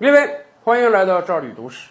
各位，欢迎来到赵吕读史。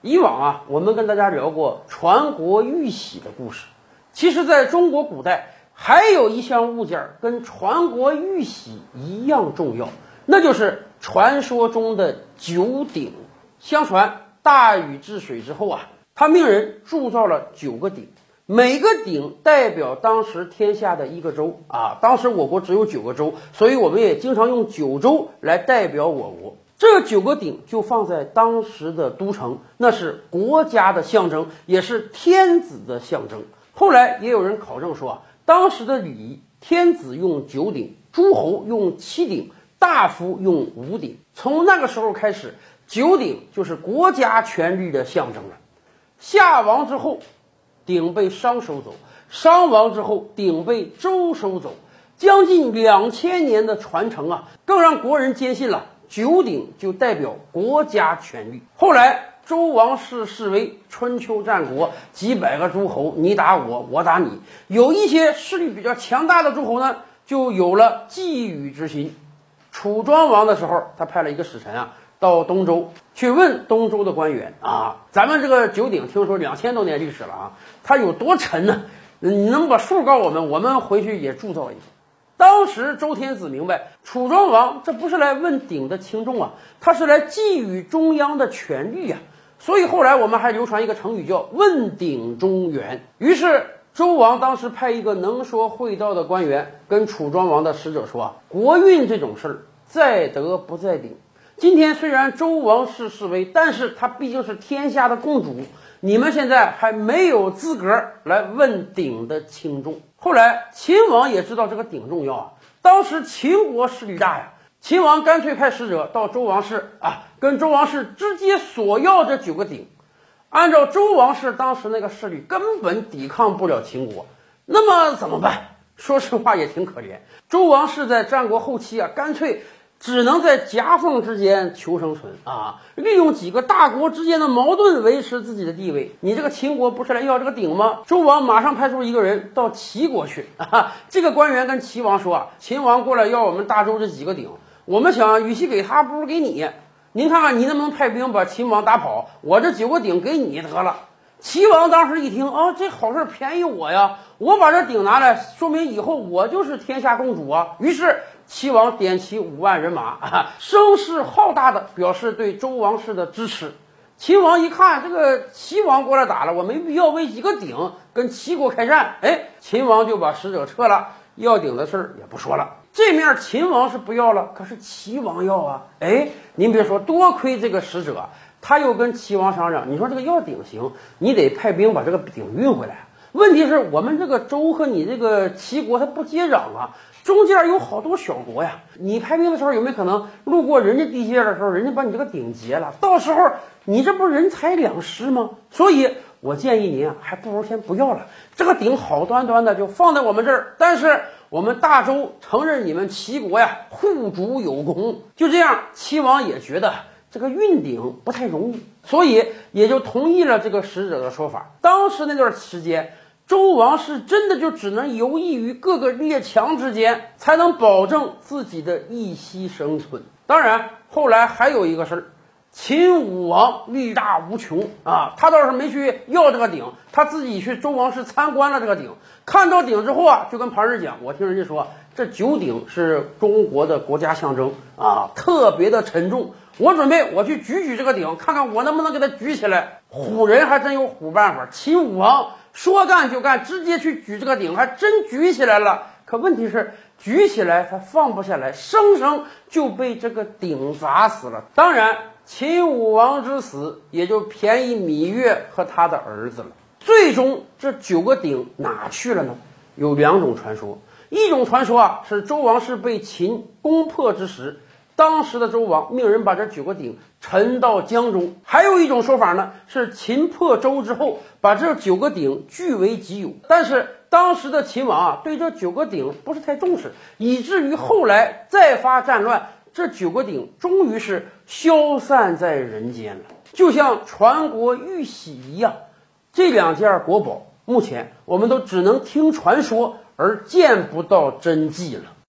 以往啊，我们跟大家聊过传国玉玺的故事。其实，在中国古代，还有一项物件跟传国玉玺一样重要，那就是传说中的九鼎。相传大禹治水之后啊，他命人铸造了九个鼎，每个鼎代表当时天下的一个州啊。当时我国只有九个州，所以我们也经常用九州来代表我国。这九个鼎就放在当时的都城，那是国家的象征，也是天子的象征。后来也有人考证说啊，当时的礼仪，天子用九鼎，诸侯用七鼎，大夫用五鼎。从那个时候开始，九鼎就是国家权力的象征了。夏亡之后，鼎被商收走；商亡之后，鼎被周收走。将近两千年的传承啊，更让国人坚信了。九鼎就代表国家权力。后来周王室示威，春秋战国几百个诸侯，你打我，我打你。有一些势力比较强大的诸侯呢，就有了觊觎之心。楚庄王的时候，他派了一个使臣啊，到东周去问东周的官员啊，咱们这个九鼎听说两千多年历史了啊，它有多沉呢？你能把数告诉我们，我们回去也铸造一个。当时周天子明白，楚庄王这不是来问鼎的轻重啊，他是来觊觎中央的权力呀。所以后来我们还流传一个成语叫“问鼎中原”。于是周王当时派一个能说会道的官员跟楚庄王的使者说啊，国运这种事儿在德不在鼎。今天虽然周王室示威，但是他毕竟是天下的共主，你们现在还没有资格来问鼎的轻重。后来秦王也知道这个鼎重要啊，当时秦国势力大呀，秦王干脆派使者到周王室啊，跟周王室直接索要这九个鼎。按照周王室当时那个势力，根本抵抗不了秦国，那么怎么办？说实话也挺可怜。周王室在战国后期啊，干脆。只能在夹缝之间求生存啊！利用几个大国之间的矛盾维持自己的地位。你这个秦国不是来要这个鼎吗？周王马上派出一个人到齐国去啊！这个官员跟齐王说啊：“秦王过来要我们大周这几个鼎，我们想与其给他，不如给你。您看看你能不能派兵把秦王打跑？我这九个鼎给你得了。”齐王当时一听啊，这好事便宜我呀！我把这鼎拿来，说明以后我就是天下共主啊！于是。齐王点齐五万人马，啊，声势浩大的表示对周王室的支持。秦王一看，这个齐王过来打了，我没必要为一个鼎跟齐国开战。哎，秦王就把使者撤了，要鼎的事儿也不说了。这面秦王是不要了，可是齐王要啊。哎，您别说，多亏这个使者，他又跟齐王商量，你说这个要鼎行，你得派兵把这个鼎运回来。问题是我们这个周和你这个齐国，它不接壤啊。中间有好多小国呀，你派兵的时候有没有可能路过人家地界的时候，人家把你这个鼎劫了？到时候你这不人财两失吗？所以我建议您啊，还不如先不要了。这个鼎好端端的就放在我们这儿，但是我们大周承认你们齐国呀护主有功。就这样，齐王也觉得这个运鼎不太容易，所以也就同意了这个使者的说法。当时那段时间。周王室真的就只能游弋于各个列强之间，才能保证自己的一息生存。当然，后来还有一个事儿，秦武王力大无穷啊，他倒是没去要这个鼎，他自己去周王室参观了这个鼎，看到鼎之后啊，就跟旁人讲：“我听人家说，这九鼎是中国的国家象征啊，特别的沉重。我准备我去举举这个鼎，看看我能不能给它举起来。”唬人还真有唬办法，秦武王。说干就干，直接去举这个鼎，还真举起来了。可问题是，举起来他放不下来，生生就被这个鼎砸死了。当然，秦武王之死也就便宜芈月和他的儿子了。最终，这九个鼎哪去了呢？有两种传说，一种传说啊，是周王室被秦攻破之时。当时的周王命人把这九个鼎沉到江中，还有一种说法呢，是秦破周之后把这九个鼎据为己有。但是当时的秦王啊，对这九个鼎不是太重视，以至于后来再发战乱，这九个鼎终于是消散在人间了，就像传国玉玺一样。这两件国宝，目前我们都只能听传说，而见不到真迹了。